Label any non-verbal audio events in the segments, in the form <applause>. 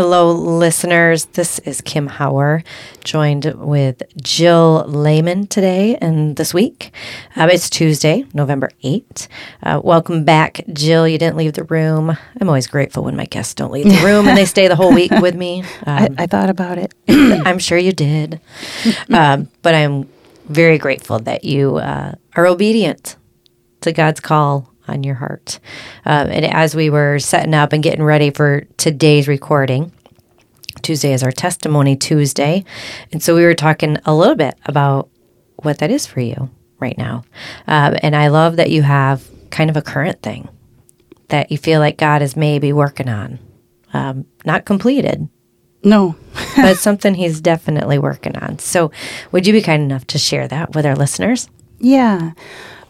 Hello, listeners. This is Kim Hauer, joined with Jill Lehman today and this week. Uh, it's Tuesday, November 8th. Uh, welcome back, Jill. You didn't leave the room. I'm always grateful when my guests don't leave the <laughs> room and they stay the whole week with me. Um, I, I, thought about it. <clears throat> I'm sure you did. <laughs> um, but I'm very grateful that you uh, are obedient to God's call on your heart. Um, and as we were setting up and getting ready for today's recording, Tuesday is our testimony Tuesday. And so we were talking a little bit about what that is for you right now. Um, and I love that you have kind of a current thing that you feel like God is maybe working on, um, not completed. No. <laughs> <laughs> but something he's definitely working on. So, would you be kind enough to share that with our listeners? Yeah.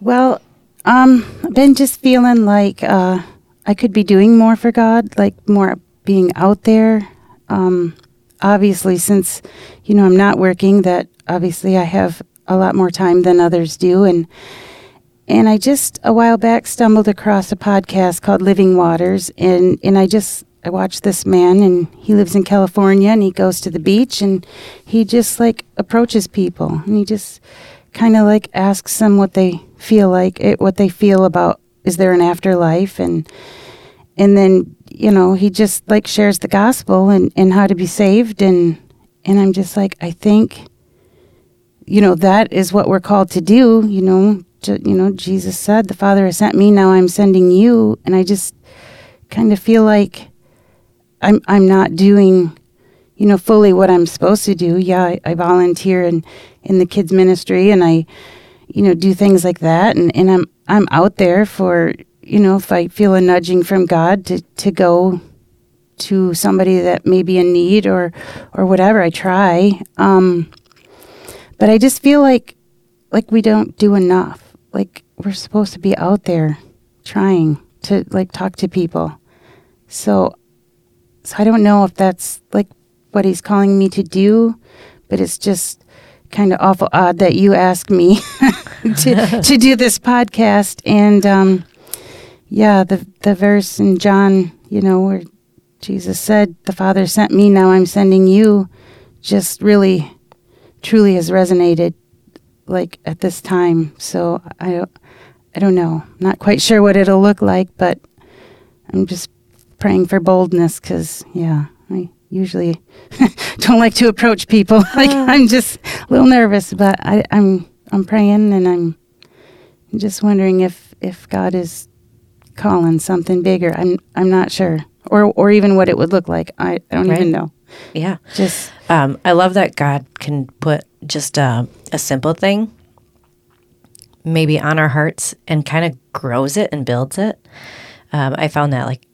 Well, um, I've been just feeling like uh, I could be doing more for God, like more being out there. Um, obviously, since you know I'm not working, that obviously I have a lot more time than others do, and and I just a while back stumbled across a podcast called Living Waters, and and I just I watched this man, and he lives in California, and he goes to the beach, and he just like approaches people, and he just kind of like asks them what they feel like it, what they feel about is there an afterlife? And and then you know he just like shares the gospel and and how to be saved. And and I'm just like I think you know that is what we're called to do you know to, you know Jesus said the father has sent me now I'm sending you. And I just kind of feel like I'm I'm not doing you know fully what I'm supposed to do. Yeah I, I volunteer in in the kids ministry and I you know, do things like that. And, and I'm, I'm out there for, you know, if I feel a nudging from God to, to go to somebody that may be in need or, or whatever, I try. Um, but I just feel like, like we don't do enough. Like we're supposed to be out there trying to like talk to people. So, so I don't know if that's like what he's calling me to do, but it's just kind of awful odd that you asked me <laughs> to <laughs> to do this podcast. And um, yeah, the the verse in John, you know, where Jesus said, "The Father sent me; now I'm sending you," just really, truly has resonated, like at this time. So I don't, I don't know, not quite sure what it'll look like, but I'm just praying for boldness because, yeah, I usually <laughs> don't like to approach people. <laughs> like ah. I'm just a little nervous, but I, I'm I'm praying and I'm just wondering if if God is calling something bigger. I'm I'm not sure, or or even what it would look like. I, I don't right. even know. Yeah, just um, I love that God can put just a, a simple thing maybe on our hearts and kind of grows it and builds it. Um, I found that like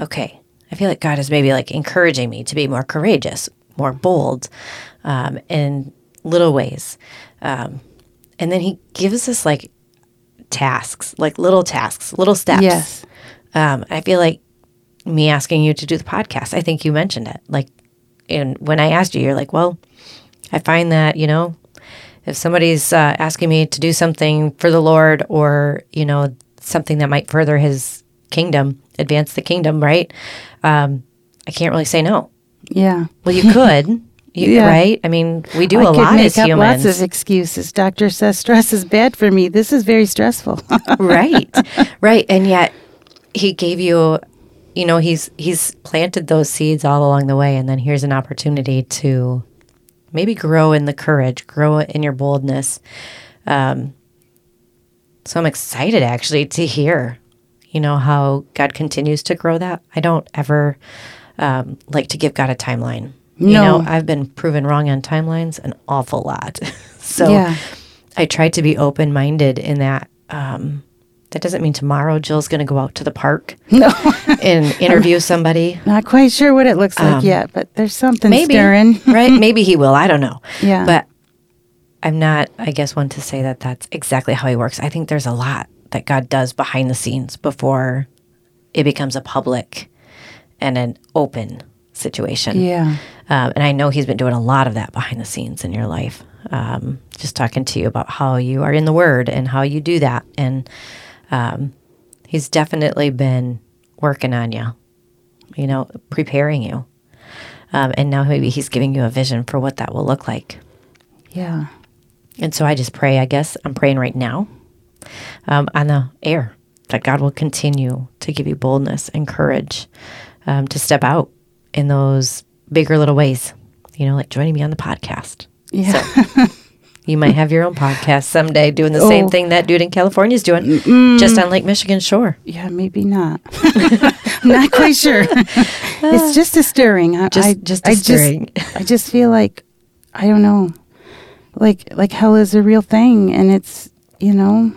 okay, I feel like God is maybe like encouraging me to be more courageous, more bold um, in little ways. Um, and then He gives us like tasks, like little tasks, little steps. Yes. Um, I feel like me asking you to do the podcast, I think you mentioned it. Like, and when I asked you, you're like, well, I find that, you know, if somebody's uh, asking me to do something for the Lord or, you know, something that might further his kingdom, advance the kingdom, right? Um, I can't really say no. Yeah. Well, you could. <laughs> You, yeah. Right? I mean, we do I a lot as humans. Lots of excuses. Doctor says stress is bad for me. This is very stressful. <laughs> right, right, and yet he gave you, you know, he's he's planted those seeds all along the way, and then here's an opportunity to maybe grow in the courage, grow in your boldness. Um, so I'm excited actually to hear you know, how God continues to grow that. I don't ever um, like to give God a timeline. No. You know, I've been proven wrong on timelines an awful lot. <laughs> so yeah. I try to be open minded in that. Um, that doesn't mean tomorrow Jill's going to go out to the park <laughs> no. and <laughs> interview somebody. Not quite sure what it looks like um, yet, but there's something maybe, stirring. right? Maybe he will. I don't know. Yeah. But I'm not, I guess, one to say that that's exactly how he works. I think there's a lot that God does behind the scenes before it becomes a public and an open situation. Yeah. Um, and I know He's been doing a lot of that behind the scenes in your life. Um, just talking to you about how you are in the Word and how you do that. And um, He's definitely been working on you, you know, preparing you. Um, and now maybe He's giving you a vision for what that will look like. Yeah. And so I just pray, I guess, I'm praying right now um, on the air that God will continue to give you boldness and courage um, to step out in those bigger little ways, you know, like joining me on the podcast. Yeah. You might have your own podcast someday doing the same Oh. thing that dude in California is doing, just on Lake Michigan shore. yeah, maybe not. <laughs> I'm not quite sure. <laughs> it's just a stirring. I, Just- I, just a I stirring. Just, <laughs> I just feel like I don't know, like like hell is a real thing, and it's you know,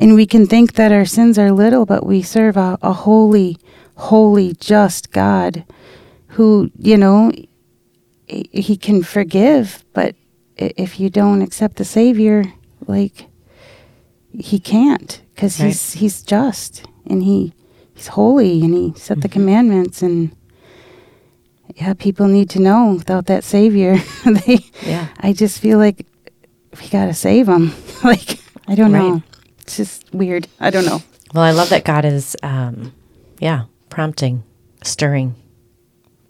and we can think that our sins are little, but we serve a, a holy, holy, just God, who you know, he can forgive, but if you don't accept the Savior, like he can't because Right. he's he's just and he he's holy and he set the mm-hmm. commandments and yeah people need to know without that savior <laughs> they Yeah. i just feel like we gotta save them <laughs> like i don't Right. know it's just weird i don't know Well, I love that God is, um, yeah, prompting, stirring,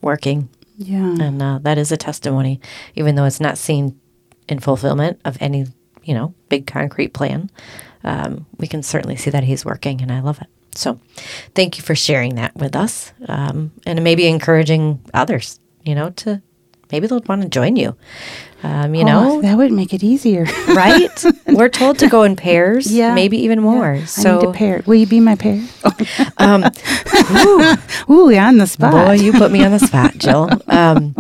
working. yeah And uh, that is a testimony, even though it's not seen in fulfillment of any, you know, big concrete plan. Um, we can certainly see that he's working, and I love it. So, thank you for sharing that with us, um, and maybe encouraging others. You know, to maybe they'll want to join you. Um, you Oh, know, that would make it easier <laughs> right? We're told to go in pairs, <laughs> Yeah. maybe even more. so i need a pair will you be my pair <laughs> um, ooh on the spot Boy, you put me on the spot, Jill. Um,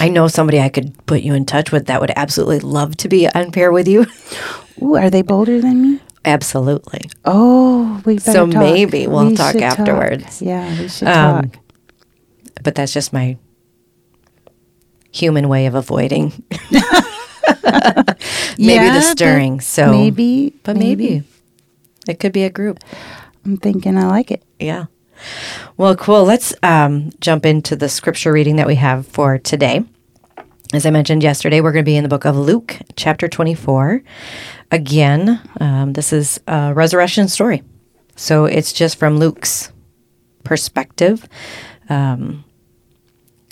I know somebody I could put you in touch with that would absolutely love to be on pair with you. ooh are they bolder than me Absolutely. oh we better So talk. maybe we'll We talk afterwards. yeah we should Um, talk But that's just my human way of avoiding <laughs> maybe Yeah, the stirring. So maybe but maybe. it could be a group. i'm thinking i like it Yeah. Well, cool. Let's um, jump into the scripture reading that we have for today. As I mentioned yesterday, we're going to be in the book of Luke, chapter 24. Again, um, this is a resurrection story. So it's just from Luke's perspective. Um,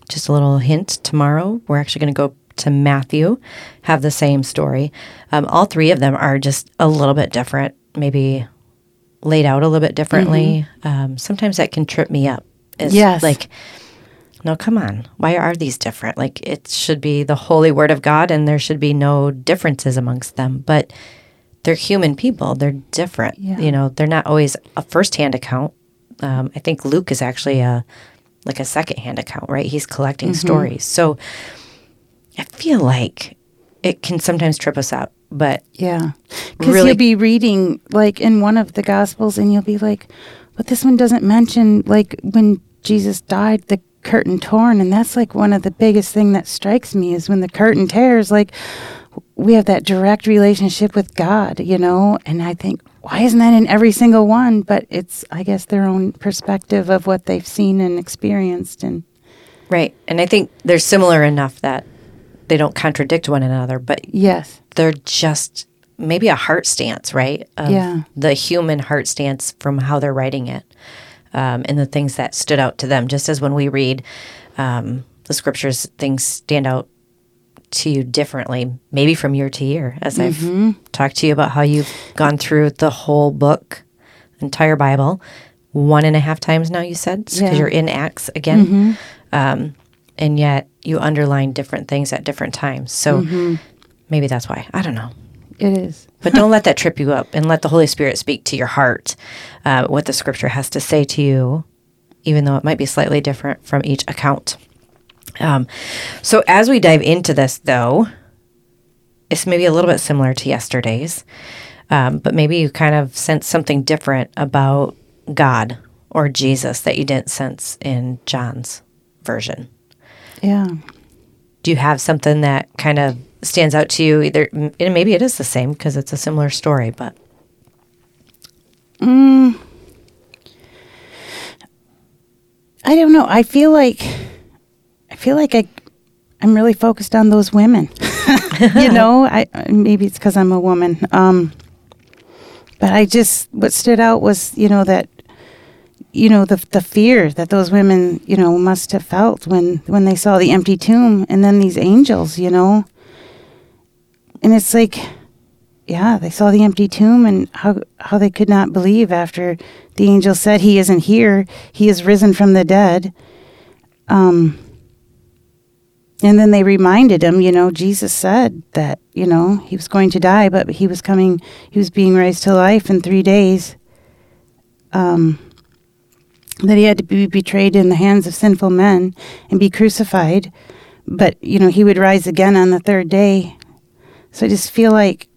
just a little hint tomorrow, we're actually going to go to Matthew, have the same story. Um, all three of them are just a little bit different, maybe laid out a little bit differently. Um, sometimes that can trip me up. It's Yes. Like, no, come on. Why are these different? Like, it should be the holy word of God and there should be no differences amongst them. But they're human people. They're different. Yeah. You know, they're not always a firsthand account. Um, I think Luke is actually a like a secondhand account, right? He's collecting mm-hmm. stories. So I feel like it can sometimes trip us up. But Yeah. Because Really- you'll be reading, like, in one of the Gospels, and you'll be like, but this one doesn't mention, like, when Jesus died, the curtain torn. And that's, like, one of the biggest thing that strikes me is when the curtain tears, like, we have that direct relationship with God, you know? And I think, why isn't that in every single one? But it's, I guess, their own perspective of what they've seen and experienced. And Right. And I think they're similar enough that they don't contradict one another, but yes. they're just maybe a heart stance, right? Of Yeah. The human heart stance from how they're writing it um, and the things that stood out to them. Just as when we read um, the scriptures, things stand out to you differently, maybe from year to year. As Mm-hmm. I've talked to you about how you've gone through the whole book, entire Bible, one and a half times now, you said, because Yeah. Mm-hmm. you're in Acts again. Um, and yet you underline different things at different times. So Mm-hmm. maybe that's why. I don't know. It is. But don't let that trip you up and let the Holy Spirit speak to your heart uh, what the scripture has to say to you, even though it might be slightly different from each account. Um, so as we dive into this, though, it's maybe a little bit similar to yesterday's, um, but maybe you kind of sense something different about God or Jesus that you didn't sense in John's version. Yeah. Do you have something that kind of stands out to you? Either and maybe it is the same because it's a similar story, but. Mm. I don't know. I feel like feel like I I'm really focused on those women. <laughs> you know, I maybe it's because I'm a woman. Um, but I just what stood out was you know that you know the the fear that those women you know must have felt when when they saw the empty tomb and then these angels you know and it's like yeah they saw the empty tomb and how how they could not believe after the angel said he isn't here he is risen from the dead um and then they reminded him you know jesus said that you know he was going to die but he was coming he was being raised to life in 3 days um that he had to be betrayed in the hands of sinful men and be crucified, but you know he would rise again on the third day. So I just feel like,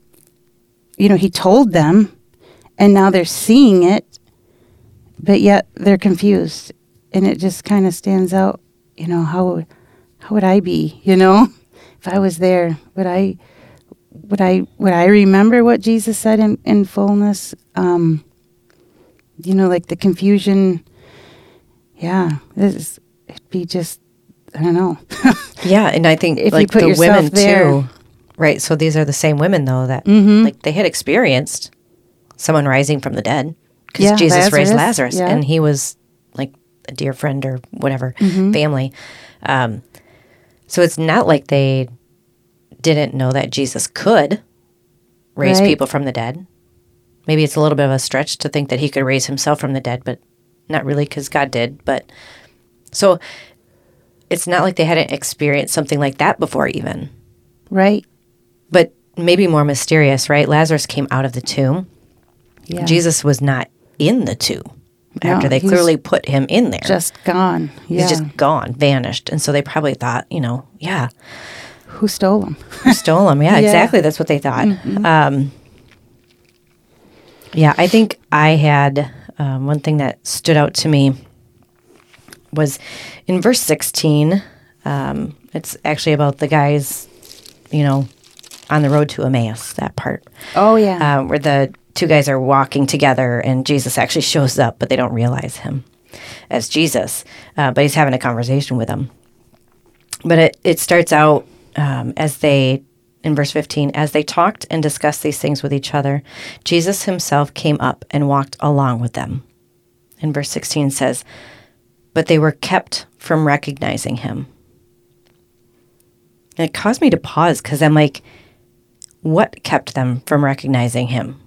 you know, he told them, and now they're seeing it, but yet they're confused, and it just kind of stands out. You know how how would I be? You know, if I was there, would I would I would I remember what Jesus said in in fullness? Um, you know, like the confusion yeah, this it'd be just I don't know. <laughs> yeah, and I think If you put the yourself women there. too, right? So these are the same women though that Mhm. like they had experienced someone rising from the dead because Yeah, Jesus raised Lazarus, Lazarus, yeah. and he was like a dear friend or whatever Mm-hmm. family. Um, so it's not like they didn't know that Jesus could raise Right. people from the dead. Maybe it's a little bit of a stretch to think that he could raise himself from the dead, but not really because God did. But so it's not like they hadn't experienced something like that before, even. right? But maybe more mysterious, right? Lazarus came out of the tomb. Yeah. Jesus was not in the tomb after they clearly put him in there. just gone. Yeah. He's just gone, vanished. And so they probably thought, you know, yeah, Who stole him? who stole him? <laughs> Yeah, Yeah. exactly. That's what they thought. Um, yeah, I think I had um, one thing that stood out to me was in verse 16. Um, it's actually about the guys, you know, on the road to Emmaus, that part Oh yeah. um, where the two guys are walking together and Jesus actually shows up, but they don't realize him as Jesus. Uh, but he's having a conversation with them. But it, it starts out um, as they, in verse 15, as they talked and discussed these things with each other, Jesus himself came up and walked along with them. And verse 16 says, But they were kept from recognizing him. And it caused me to pause because I'm like, what kept them from recognizing him?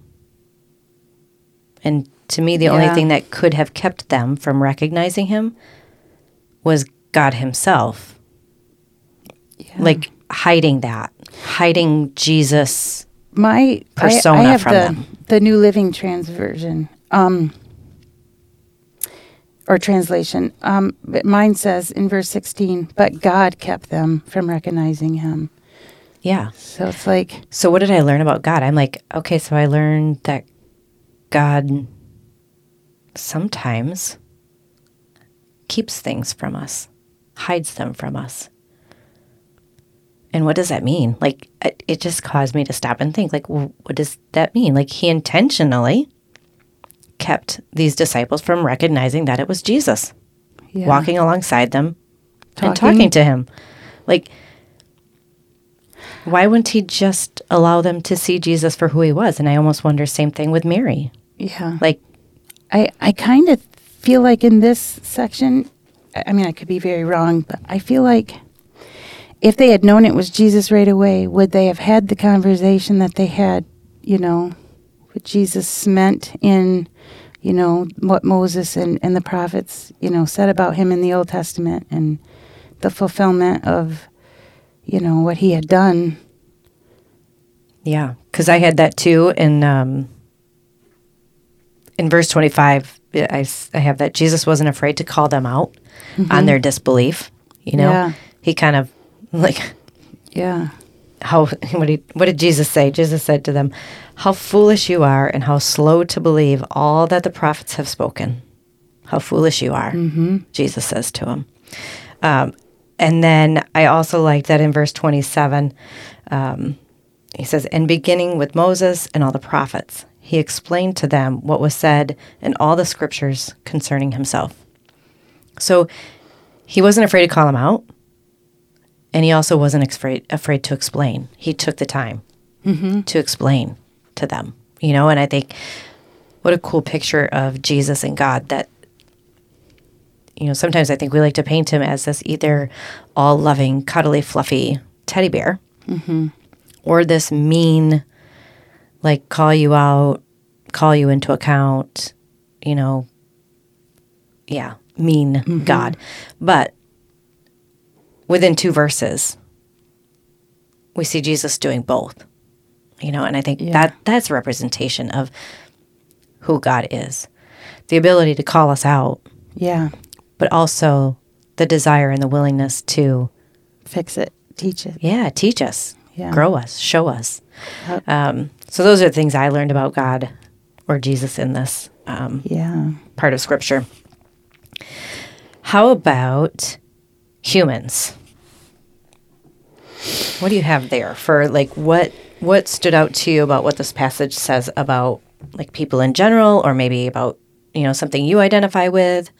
And to me, the only thing that could have kept them from recognizing him was God Himself. Like hiding that, hiding Jesus. My persona I, I have from the, them. the New Living Transversion, um, or translation. Um, but mine says in verse sixteen, "But God kept them from recognizing Him." Yeah. So it's like, So, what did I learn about God? I'm like, okay, so I learned that God sometimes keeps things from us, hides them from us. And what does that mean? Like, it, just caused me to stop and think, like, well, what does that mean? Like, he intentionally kept these disciples from recognizing that it was Jesus yeah. walking alongside them and Talking. talking to him. Like, why wouldn't he just allow them to see Jesus for who he was? And I almost wonder, same thing with Mary. Yeah. Like, I, I kind of feel like in this section, I I mean, I could be very wrong, but I feel like if they had known it was Jesus right away, would they have had the conversation that they had, you know, what Jesus meant in, you know, what Moses and, and the prophets, you know, said about him in the Old Testament and the fulfillment of, you know, what he had done. yeah, because I had that too. And, um, in verse 25, I, I have that Jesus wasn't afraid to call them out on their disbelief. You know, Yeah. he kind of like Yeah. how what did what did Jesus say? Jesus said to them, "How foolish you are, and how slow to believe all that the prophets have spoken. How foolish you are." Mm-hmm. Jesus says to him. Um, and then I also like that in verse twenty-seven. Um, he says, "And beginning with Moses and all the prophets, he explained to them what was said in all the scriptures concerning himself." So he wasn't afraid to call them out, and he also wasn't afraid afraid to explain. He took the time mm-hmm. to explain to them, you know. And I think what a cool picture of Jesus and God that you know. Sometimes I think we like to paint him as this either all loving, cuddly, fluffy teddy bear, mm-hmm. or this mean, like call you out, call you into account, you know. Yeah, mean God, but within two verses, we see Jesus doing both. You know, and I think Yeah. that that's a representation of who God is. The ability to call us out, Yeah. but also the desire and the willingness to, Fix it. Teach it. yeah, teach us, Yeah. grow us, show us. Yep. Um, so those are the things I learned about God or Jesus in this um, Yeah. part of Scripture. How about humans? What do you have there for like what what stood out to you about what this passage says about like people in general or maybe about you know something you identify with?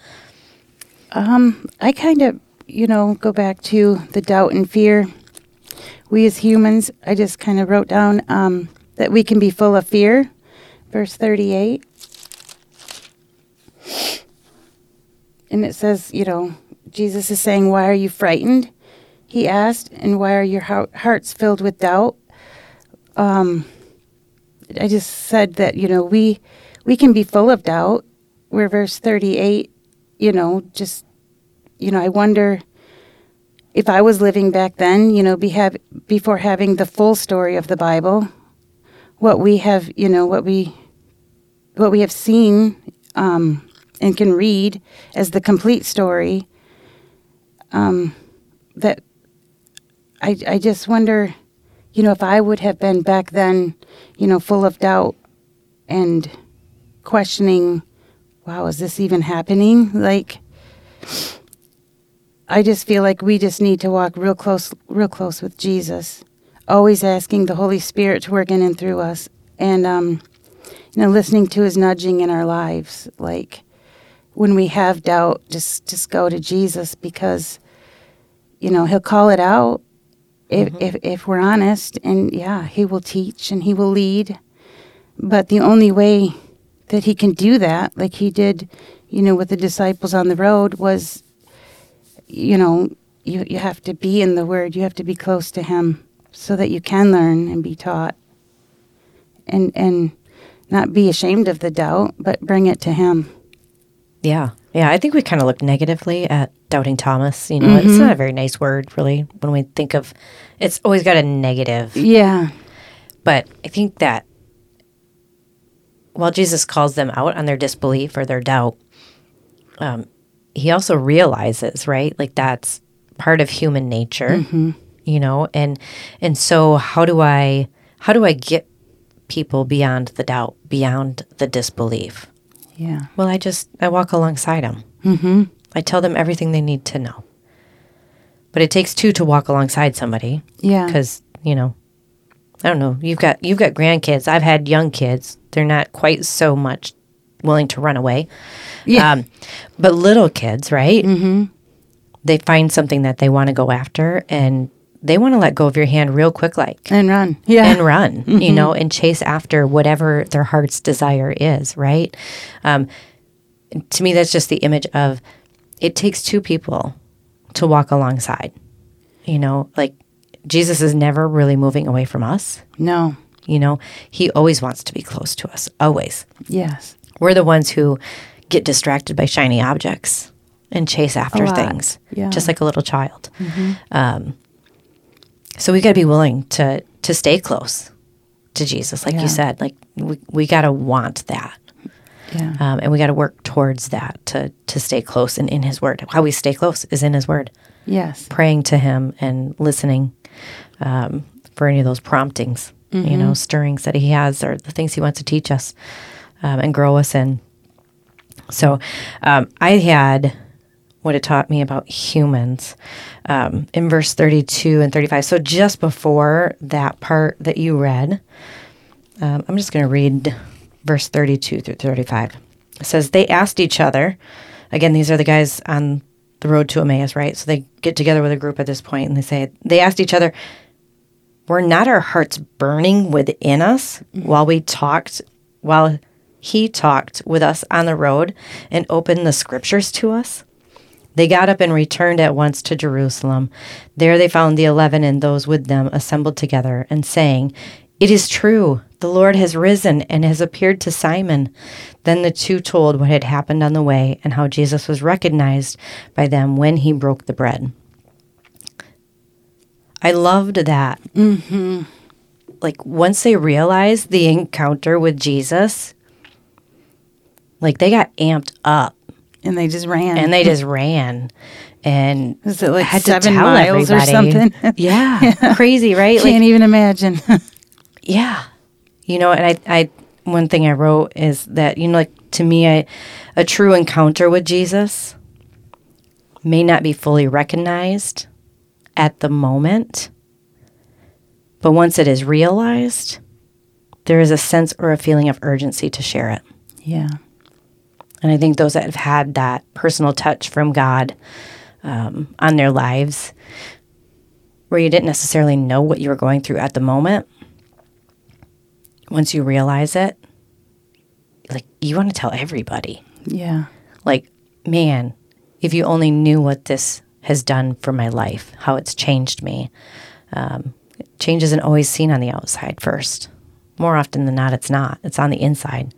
Um, I kind of, you know, go back to the doubt and fear. We as humans, I just kind of wrote down um, that we can be full of fear. Verse 38. And it says, you know, Jesus is saying, Why are you frightened? He asked, and why are your hearts filled with doubt? Um, I just said that, you know, we we can be full of doubt. Where verse 38 you know, just, you know, I wonder if I was living back then, you know, be have, before having the full story of the Bible, what we have, you know, what we, what we have seen um, and can read as the complete story. Um, that I, I just wonder, you know, if I would have been back then, you know, full of doubt and questioning wow, is this even happening? Like, I just feel like we just need to walk real close, real close with Jesus, always asking the Holy Spirit to work in and through us, and um, you know, listening to His nudging in our lives. Like, when we have doubt, just just go to Jesus because, you know, He'll call it out if if if we're honest, and yeah, He will teach and He will lead. But the only way that he can do that, like he did, you know, with the disciples on the road, was, you know, you, you have to be in the Word, you have to be close to Him so that you can learn and be taught. And, and not be ashamed of the doubt, but bring it to Him. Yeah. Yeah, I think we kind of look negatively at doubting Thomas. You know, it's not a very nice word, really, when we think of it's always got a negative. Yeah. But I think that while Jesus calls them out on their disbelief or their doubt, um, he also realizes, right? Like that's part of human nature, you know. And and so, how do I how do I get people beyond the doubt, beyond the disbelief? Yeah. Well, I just I walk alongside them. Mm-hmm. I tell them everything they need to know. But it takes two to walk alongside somebody Yeah. because you know i don't know you've got you've got grandkids i've had young kids they're not quite so much willing to run away Yeah. um, but little kids right mm-hmm. they find something that they want to go after and they want to let go of your hand real quick like and run. Yeah. and run, you know, and chase after whatever their heart's desire is, right? Um, to me, that's just the image of it takes two people to walk alongside, you know, like Jesus is never really moving away from us. no. You know, he always wants to be close to us, always. Yes. We're the ones who get distracted by shiny objects and chase after things, yeah. just like a little child. Um, so we got to be willing to to stay close to Jesus, like Yeah. you said. Like we we got to want that, Yeah. um, and we got to work towards that to to stay close and in His Word. How we stay close is in His Word, yes. praying to Him and listening um, for any of those promptings, you know, stirrings that He has or the things He wants to teach us um, and grow us in. So um, I had what it taught me about humans um, in verse 32 and 35. So just before that part that you read, um, I'm just going to read verse 32 through 35. It says, They asked each other, again, these are the guys on the road to Emmaus, right? So they get together with a group at this point and they say, they asked each other, were not our hearts burning within us while we talked, while he talked with us on the road and opened the scriptures to us? They got up and returned at once to Jerusalem. There they found the eleven and those with them assembled together and saying, It is true, the Lord has risen and has appeared to Simon. Then the two told what had happened on the way and how Jesus was recognized by them when he broke the bread. I loved that. Mm-hmm. Like once they realized the encounter with Jesus, like they got amped up And they just ran. and they just ran and <laughs> Was it like had seven miles or everybody. something? <laughs> <laughs> Yeah, crazy, right? Can't Like, even imagine. yeah, you know. And I, I, one thing I wrote is that you know, like to me, I, a true encounter with Jesus may not be fully recognized at the moment, but once it is realized, there is a sense or a feeling of urgency to share it. yeah. And I think those that have had that personal touch from God um, on their lives, where you didn't necessarily know what you were going through at the moment, once you realize it, like you want to tell everybody. Yeah. Like, man, if you only knew what this has done for my life, how it's changed me. Um, change isn't always seen on the outside first. More often than not, it's not. It's on the inside,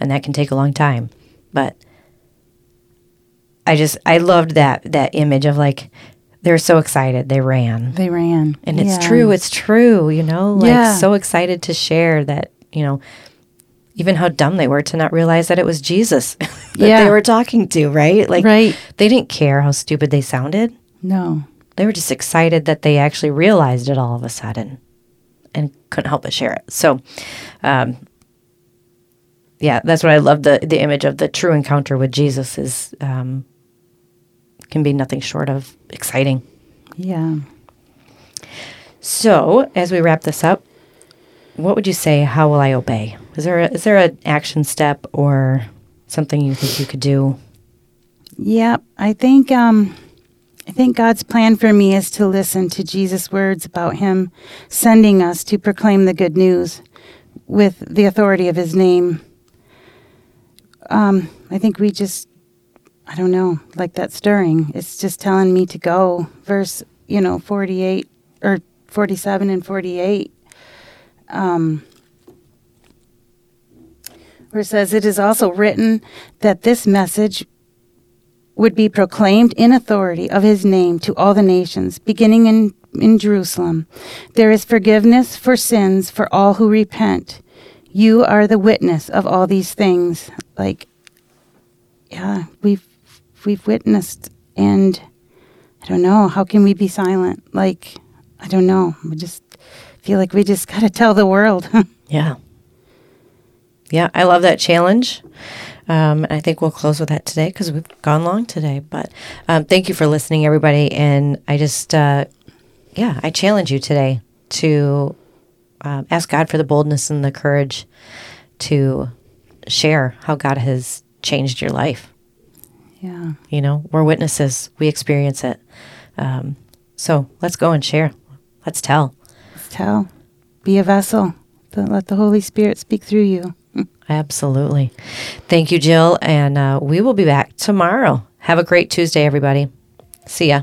and that can take a long time. But I just I loved that that image of like they're so excited they ran, They ran. and it's Yeah. true. It's true. You know, like Yeah. so excited to share that. You know, even how dumb they were to not realize that it was Jesus <laughs> that Yeah. they were talking to. Right? Like Right. they didn't care how stupid they sounded. No. They were just excited that they actually realized it all of a sudden and couldn't help but share it. So, um, yeah, that's what I love. The, the image of the true encounter with Jesus is, um, can be nothing short of exciting. Yeah. So, as we wrap this up, what would you say? How will I obey? Is there a, is there an action step or something you think you could do? Yeah, I think um I think God's plan for me is to listen to Jesus' words about him sending us to proclaim the good news with the authority of his name. Um I think we just I don't know, like that stirring. It's just telling me to go. Verse, you know, 48 or 47 and 48. Um where it says, It is also written that this message would be proclaimed in authority of his name to all the nations, beginning in, in Jerusalem. There is forgiveness for sins for all who repent. You are the witness of all these things. Like, yeah, we've we've witnessed, and I don't know how can we be silent? Like, I don't know. We just feel like we just got to tell the world. <laughs> Yeah. Yeah, I love that challenge. Um, and I think we'll close with that today because we've gone long today. But um, thank you for listening, everybody. And I just, uh, yeah, I challenge you today to um, ask God for the boldness and the courage to share how God has changed your life. yeah, You know, we're witnesses, we experience it. Um, so let's go and share. Let's tell. tell. Be a vessel. Let the Holy Spirit speak through you. <laughs> Absolutely. Thank you, Jill. And uh, we will be back tomorrow. Have a great Tuesday, everybody. See ya.